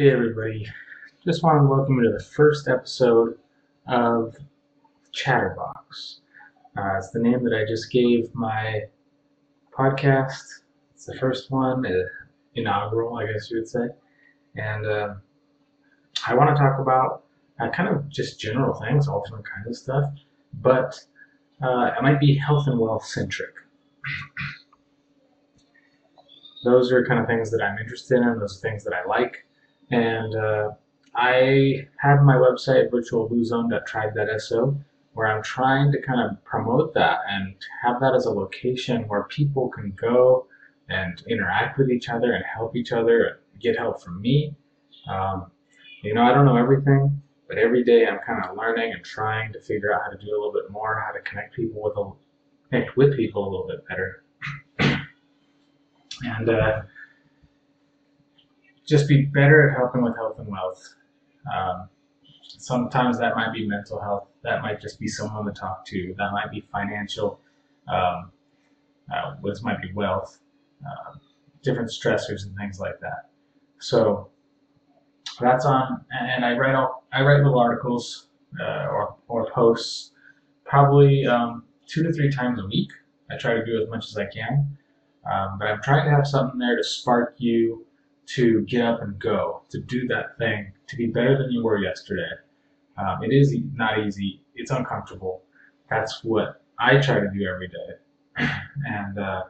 Hey everybody, just want to welcome you to the first episode of Chatterbox. Uh, it's the name that I just gave my podcast. It's the first one, uh, inaugural, I guess you would say. And uh, I want to talk about uh, kind of just general things, all different kinds of stuff, but uh, it might be health and wealth centric. Those are kind of things that I'm interested in, those are things that I like. And uh, I have my website, virtualbluezone.tribe.so, where I'm trying to kind of promote that and have that as a location where people can go and interact with each other and help each other get help from me. Um, you know, I don't know everything, but every day I'm kind of learning and trying to figure out how to do a little bit more, how to connect people with a, connect with people a little bit better. and uh, just be better at helping with health and wealth. Um, sometimes that might be mental health. That might just be someone to talk to. That might be financial. Um, uh, this might be wealth, uh, different stressors and things like that. So that's on, and I write all, I write little articles uh, or or posts probably um, two to three times a week. I try to do as much as I can, um, but I'm trying to have something there to spark you to get up and go, to do that thing, to be better than you were yesterday. Um, it is not easy. It's uncomfortable. That's what I try to do every day. and uh,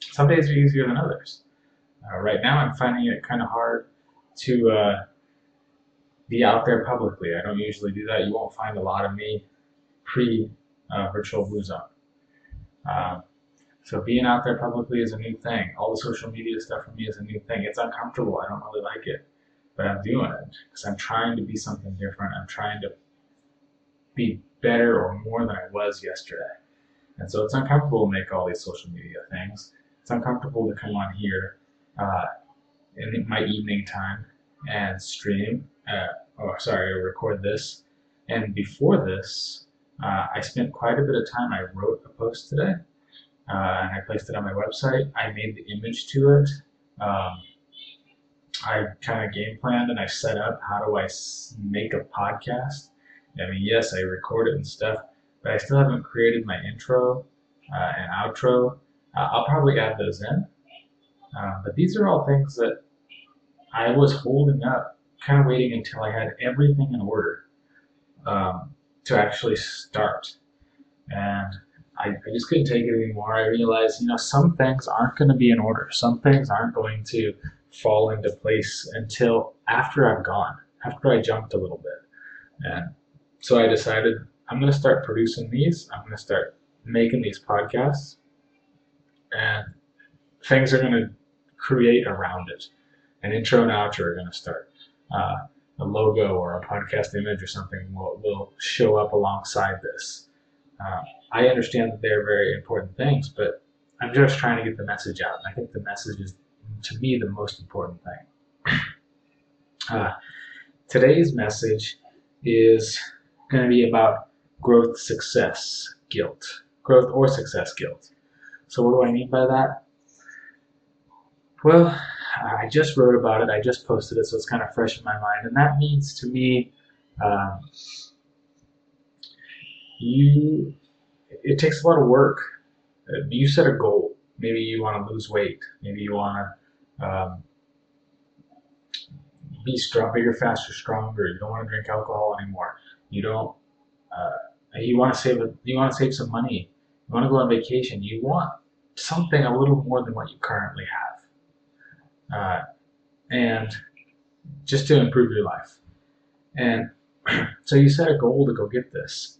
some days are easier than others. Uh, right now, I'm finding it kind of hard to uh, be out there publicly. I don't usually do that. You won't find a lot of me pre uh, virtual blue zone. Um, so being out there publicly is a new thing. All the social media stuff for me is a new thing. It's uncomfortable. I don't really like it, but I'm doing it because I'm trying to be something different. I'm trying to be better or more than I was yesterday. And so it's uncomfortable to make all these social media things. It's uncomfortable to come on here uh, in my evening time and stream, uh, or sorry, record this. And before this, uh, I spent quite a bit of time. I wrote a post today and I placed it on my website. I made the image to it. Um, I kind of game planned and I set up how do I make a podcast. I mean, yes, I record it and stuff, but I still haven't created my intro uh, and outro. Uh, I'll probably add those in. Uh, but these are all things that I was holding up, kind of waiting until I had everything in order um, to actually start. And I, I just couldn't take it anymore. I realized, you know, some things aren't going to be in order. Some things aren't going to fall into place until after I've gone, after I jumped a little bit. And so I decided I'm going to start producing these. I'm going to start making these podcasts. And things are going to create around it. An intro and outro are going to start. Uh, a logo or a podcast image or something will, will show up alongside this. Uh, I understand that they're very important things, but I'm just trying to get the message out. And I think the message is, to me, the most important thing. Uh, today's message is going to be about growth success guilt. Growth or success guilt. So, what do I mean by that? Well, I just wrote about it. I just posted it, so it's kind of fresh in my mind. And that means to me, um, you it takes a lot of work. Uh, you set a goal. Maybe you want to lose weight. Maybe you want to um, be strong, bigger, faster, stronger. You don't want to drink alcohol anymore. You don't. Uh, you want to save. You want to save some money. You want to go on vacation. You want something a little more than what you currently have, uh, and just to improve your life. And so you set a goal to go get this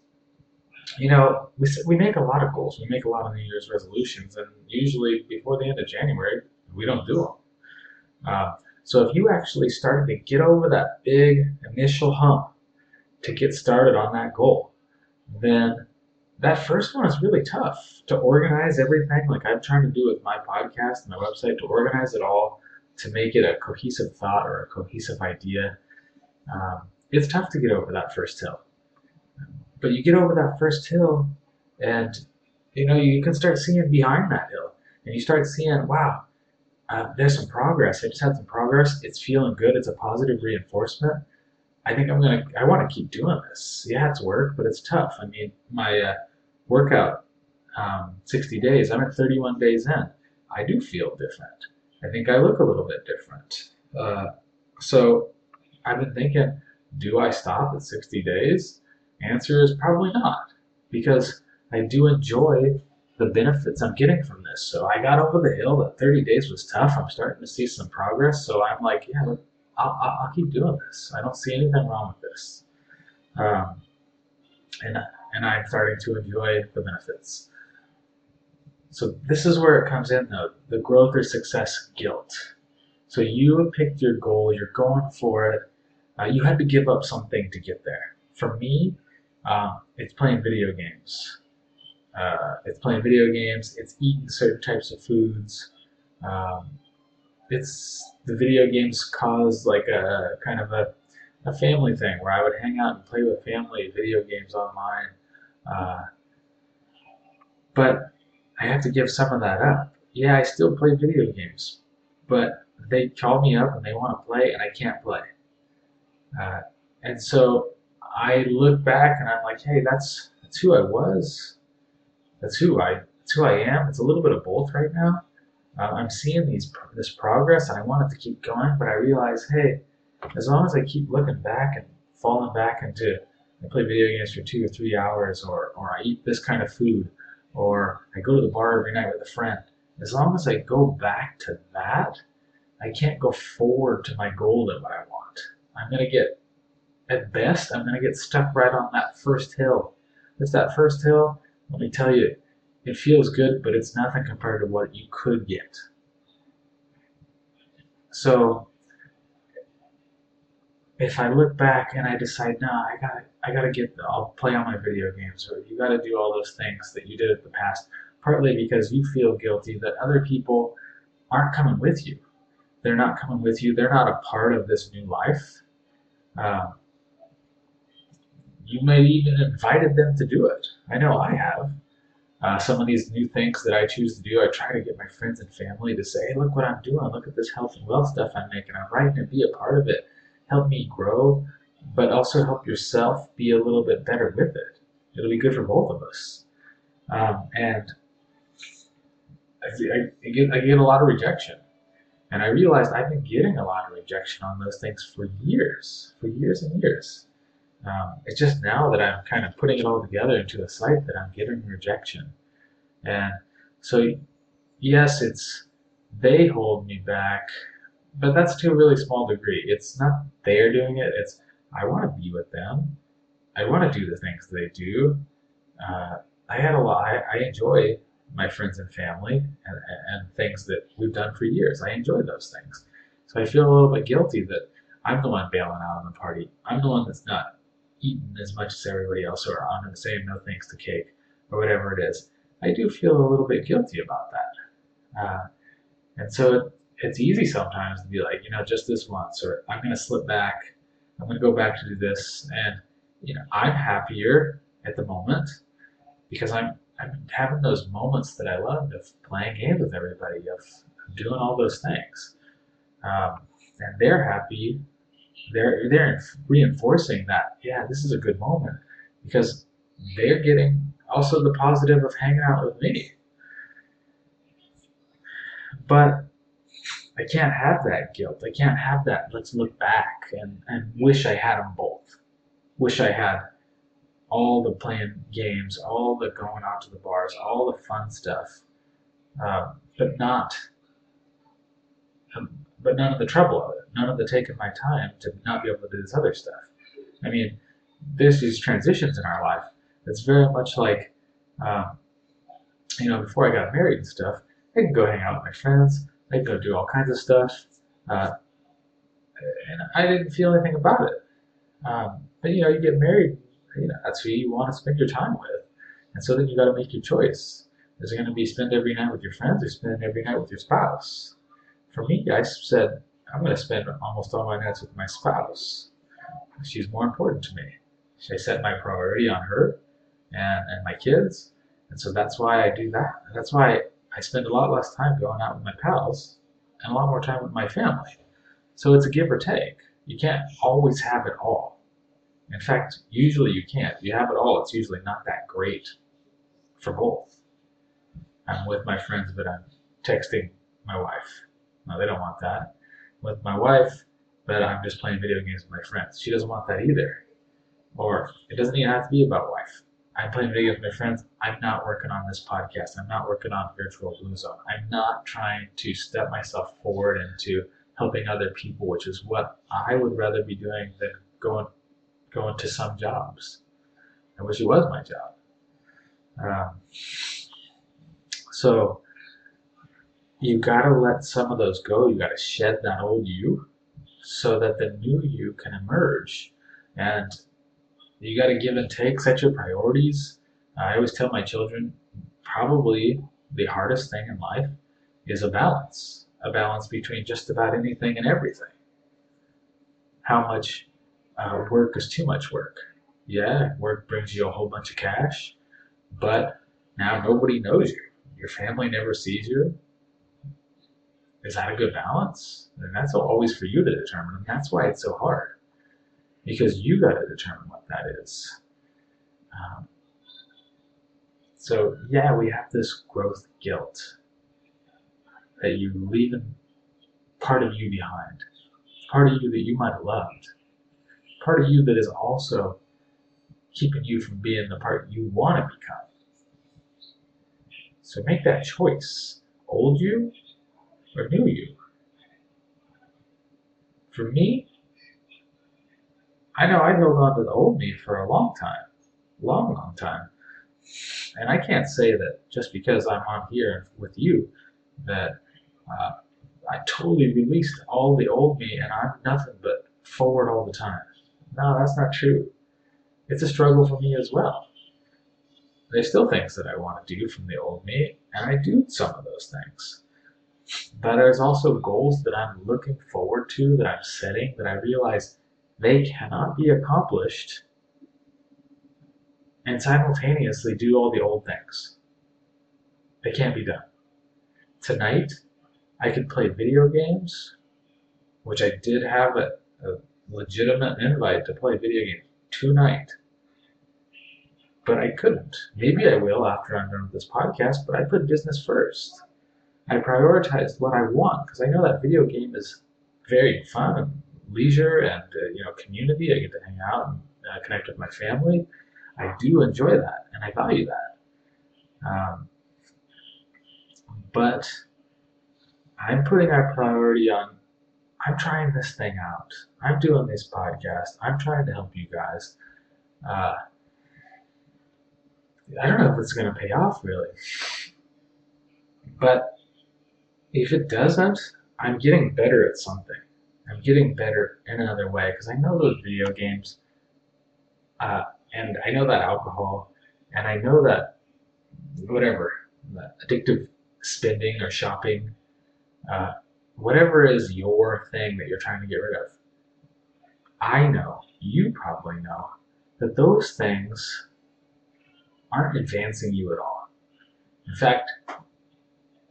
you know, we, we make a lot of goals. We make a lot of New Year's resolutions, and usually before the end of January, we don't do them. Uh, so if you actually started to get over that big initial hump to get started on that goal, then that first one is really tough to organize everything like I'm trying to do with my podcast and my website to organize it all to make it a cohesive thought or a cohesive idea. Um, it's tough to get over that first hill. But you get over that first hill, and you know you can start seeing behind that hill, and you start seeing, wow, uh, there's some progress. I just had some progress. It's feeling good. It's a positive reinforcement. I think I'm gonna. I want to keep doing this. Yeah, it's work, but it's tough. I mean, my uh, workout, um, 60 days. I'm at 31 days in. I do feel different. I think I look a little bit different. Uh, so I've been thinking, do I stop at 60 days? Answer is probably not, because I do enjoy the benefits I'm getting from this. So I got over the hill. That 30 days was tough. I'm starting to see some progress. So I'm like, yeah, I'll, I'll, I'll keep doing this. I don't see anything wrong with this. Um, and, and I'm starting to enjoy the benefits. So this is where it comes in though, the growth or success guilt. So you picked your goal, you're going for it. Uh, you had to give up something to get there. For me, um, it's playing video games. Uh, it's playing video games. It's eating certain types of foods. Um, it's the video games cause like a kind of a, a family thing where I would hang out and play with family video games online. Uh, but I have to give some of that up. Yeah, I still play video games, but they call me up and they want to play and I can't play. Uh, and so I look back and I'm like, hey, that's that's who I was. That's who I that's who I am. It's a little bit of both right now. Uh, I'm seeing these this progress and I want it to keep going, but I realize, hey, as long as I keep looking back and falling back into I play video games for two or three hours, or or I eat this kind of food, or I go to the bar every night with a friend. As long as I go back to that, I can't go forward to my goal that I want. I'm gonna get, at best, I'm gonna get stuck right on that first hill. It's that first hill. Let me tell you, it feels good, but it's nothing compared to what you could get. So if I look back and I decide, no, I gotta, I gotta get, I'll play on my video games, or you gotta do all those things that you did in the past, partly because you feel guilty that other people aren't coming with you. They're not coming with you. They're not a part of this new life. Um, you might even invited them to do it. I know I have. Uh, some of these new things that I choose to do, I try to get my friends and family to say, hey, look what I'm doing. Look at this health and wealth stuff I'm making. I'm writing to be a part of it. Help me grow, but also help yourself be a little bit better with it. It'll be good for both of us. Um, and I, I, get, I get a lot of rejection. And I realized I've been getting a lot of rejection on those things for years, for years and years. Um, it's just now that I'm kind of putting it all together into a site that I'm getting rejection. And so, yes, it's they hold me back, but that's to a really small degree. It's not they're doing it, it's I want to be with them. I want to do the things they do. Uh, I had a lot, I, I enjoy my friends and family and, and things that we've done for years. I enjoy those things. So I feel a little bit guilty that I'm the one bailing out on the party. I'm the one that's not eaten as much as everybody else or I'm saying no thanks to cake or whatever it is. I do feel a little bit guilty about that. Uh, and so it, it's easy sometimes to be like, you know, just this once, or I'm going to slip back. I'm going to go back to do this. And, you know, I'm happier at the moment because I'm, I'm having those moments that I love of playing games with everybody, of doing all those things. Um, and they're happy they're they're reinforcing that yeah this is a good moment. Because they're getting also the positive of hanging out with me. But i can't have that guilt. I can't have that let's look back and, and wish i had them both. Wish i had all the playing games all the going out to the bars all the fun stuff um, but not um, but none of the trouble of it, none of the taking my time to not be able to do this other stuff. I mean, there's these transitions in our life. It's very much like, um, you know, before I got married and stuff, I could go hang out with my friends. I could go do all kinds of stuff. Uh, and I didn't feel anything about it. Um, but, you know, you get married, you know, that's who you want to spend your time with. And so then you got to make your choice. Is it going to be spend every night with your friends or spend every night with your spouse? For me, I said, I'm going to spend almost all my nights with my spouse. She's more important to me. I set my priority on her and, and my kids. And so that's why I do that. That's why I spend a lot less time going out with my pals and a lot more time with my family. So it's a give or take. You can't always have it all. In fact, usually you can't. If you have it all, it's usually not that great for both. I'm with my friends, but I'm texting my wife. No, they don't want that. With my wife, but I'm just playing video games with my friends. She doesn't want that either. Or it doesn't even have to be about wife. I'm playing video games with my friends. I'm not working on this podcast. I'm not working on Virtual Blue Zone. I'm not trying to step myself forward into helping other people, which is what I would rather be doing than going going to some jobs. I wish it was my job. Um, so you gotta let some of those go. You gotta shed that old you so that the new you can emerge. And you gotta give and take, set your priorities. I always tell my children probably the hardest thing in life is a balance, a balance between just about anything and everything. How much uh, work is too much work? Yeah, work brings you a whole bunch of cash, but now nobody knows you. Your family never sees you is that a good balance? And that's always for you to determine. And that's why it's so hard. Because you got to determine what that is. Um, so, yeah, we have this growth guilt that you're leaving part of you behind, part of you that you might have loved, part of you that is also keeping you from being the part you want to become. So make that choice. Old you or new you. For me, I know I held on to the old me for a long time, long, long time. And I can't say that just because I'm on here with you that uh, I totally released all the old me and I'm nothing but forward all the time. No, that's not true. It's a struggle for me as well. There's still things that I want to do from the old me, and I do some of those things. But there's also goals that I'm looking forward to, that I'm setting, that I realize they cannot be accomplished and simultaneously do all the old things. They can't be done. Tonight, I could play video games, which I did have a, a legitimate invite to play video games tonight. But I couldn't. Maybe I will after I'm done with this podcast, but I put business first. I prioritized what I want because I know that video game is very fun leisure and uh, you know community. I get to hang out and uh, connect with my family. I do enjoy that and I value that. Um, but I'm putting our priority on. I'm trying this thing out. I'm doing this podcast. I'm trying to help you guys. Uh, I don't know if it's going to pay off really, but if it doesn't, I'm getting better at something. I'm getting better in another way because I know those video games, uh, and I know that alcohol, and I know that whatever addictive spending or shopping, uh, whatever is your thing that you're trying to get rid of. I know, you probably know, that those things aren't advancing you at all. In fact,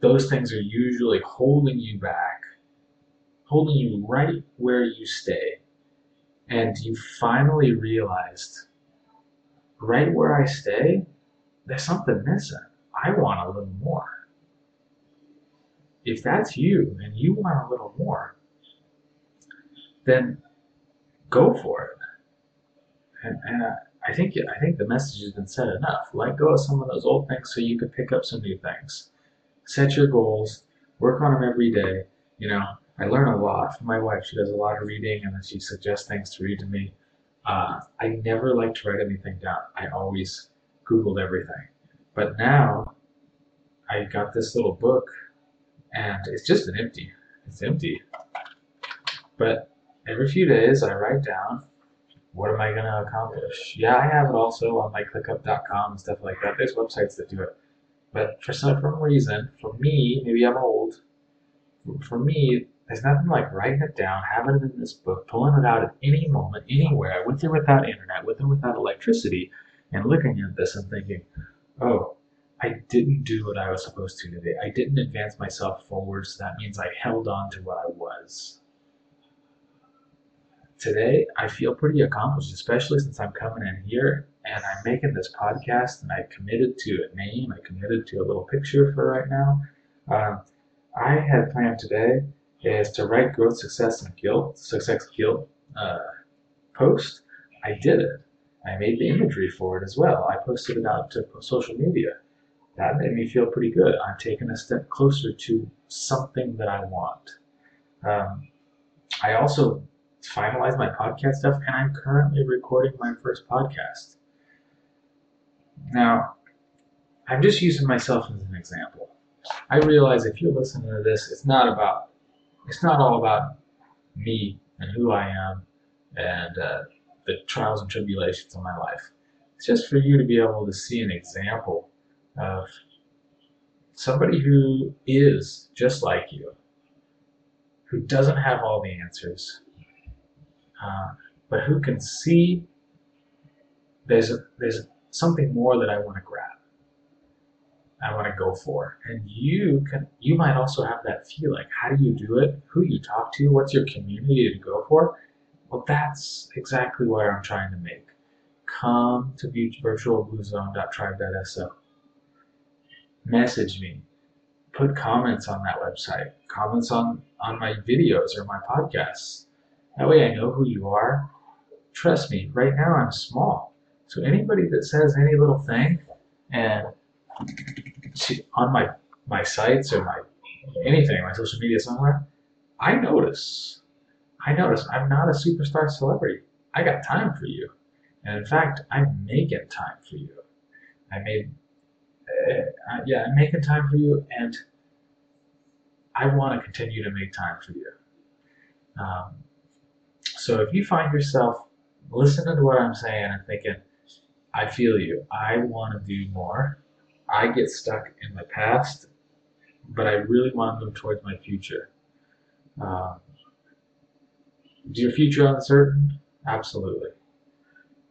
those things are usually holding you back, holding you right where you stay. And you finally realized, right where I stay, there's something missing. I want a little more. If that's you and you want a little more, then go for it. And, and I, I think I think the message has been said enough. Let go of some of those old things so you can pick up some new things set your goals, work on them every day. You know, I learn a lot from my wife. She does a lot of reading and then she suggests things to read to me. Uh, I never like to write anything down. I always Googled everything. But now I got this little book and it's just an empty. It's empty. But every few days I write down what am I going to accomplish? Yeah, I have it also on my clickup.com and stuff like that. There's websites that do it. But for some reason, for me, maybe I'm old, for me, there's nothing like writing it down, having it in this book, pulling it out at any moment, anywhere, with or without internet, with or without electricity, and looking at this and thinking, oh, I didn't do what I was supposed to today. I didn't advance myself forward, so that means I held on to what I was. Today, I feel pretty accomplished, especially since I'm coming in here and I'm making this podcast and I committed to a name, I committed to a little picture for right now. Um, I had planned today is to write growth, success, and guilt, success, guilt uh, post. I did it. I made the imagery for it as well. I posted it out to social media. That made me feel pretty good. I'm taking a step closer to something that I want. Um, I also finalized my podcast stuff, and I'm currently recording my first podcast. Now, I'm just using myself as an example. I realize if you're listening to this, it's not about, it's not all about me and who I am and uh, the trials and tribulations of my life. It's just for you to be able to see an example of somebody who is just like you, who doesn't have all the answers, uh, but who can see there's a, there's something more that I want to grab. I want to go for. And you can you might also have that feeling. How do you do it? Who you talk to? What's your community to go for? Well, that's exactly where I'm trying to make. Come to virtualbluezone.tribe.so. Message me. Put comments on that website. Comments on, on my videos or my podcasts. That way I know who you are. Trust me, right now I'm small. So anybody that says any little thing and on my my sites or my anything, my social media somewhere, I notice. I notice I'm not a superstar celebrity. I got time for you. And in fact, I'm making time for you. I made, uh, yeah, I'm making time for you, and I want to continue to make time for you. Um, so if you find yourself listening to what I'm saying and thinking, I feel you, I want to do more, I get stuck in my past, but I really want to move towards my future. Um, is your future uncertain? Absolutely.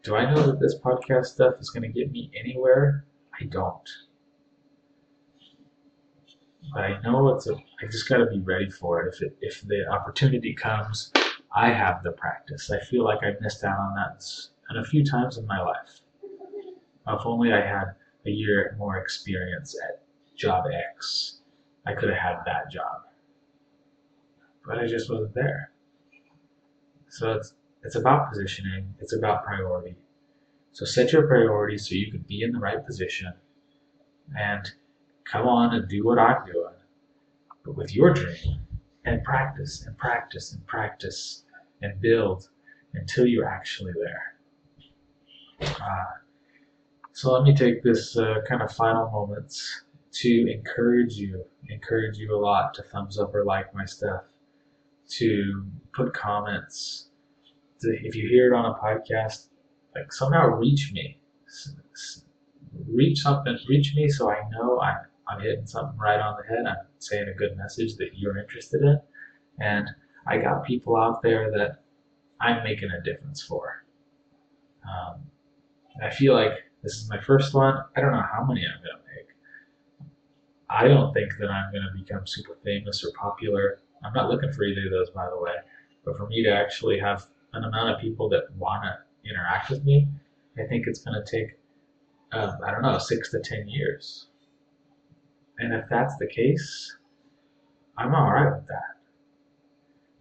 Do I know that this podcast stuff is going to get me anywhere? I don't. But I know it's a. I just got to be ready for it. If it if the opportunity comes, I have the practice. I feel like I've missed out on that a few times in my life. If only I had a year more experience at job X, I could have had that job. But I just wasn't there. So it's it's about positioning, it's about priority. So set your priorities so you can be in the right position and come on and do what I'm doing, but with your dream and practice and practice and practice and build until you're actually there. Uh, so let me take this uh, kind of final moments to encourage you, encourage you a lot to thumbs up or like my stuff, to put comments. To, if you hear it on a podcast, like somehow reach me, reach something, reach me so I know I'm, I'm hitting something right on the head. I'm saying a good message that you're interested in. And I got people out there that I'm making a difference for. Um, I feel like this is my first one. I don't know how many I'm going to make. I don't think that I'm going to become super famous or popular. I'm not looking for either of those, by the way. But for me to actually have an amount of people that want to interact with me, I think it's going to take, um, I don't know, six to 10 years. And if that's the case, I'm all right with that.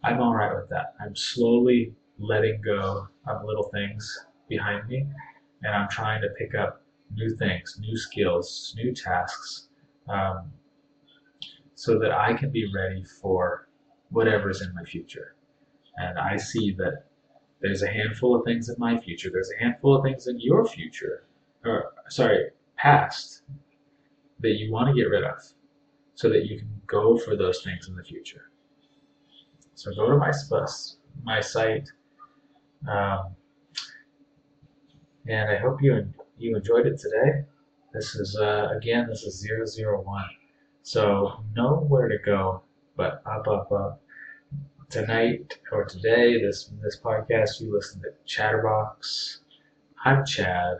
I'm all right with that. I'm slowly letting go of little things behind me and I'm trying to pick up new things, new skills, new tasks, um, so that I can be ready for whatever's in my future. And I see that there's a handful of things in my future, there's a handful of things in your future, or sorry, past, that you want to get rid of so that you can go for those things in the future. So go to my, my site. Um, and I hope you you enjoyed it today. This is uh, again, this is 001. So nowhere to go, but up, up, up. Tonight or today, this this podcast, you listen to Chatterbox. I'm Chad.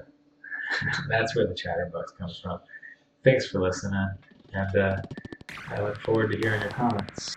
That's where the Chatterbox comes from. thanks for listening, and uh, I look forward to hearing your comments.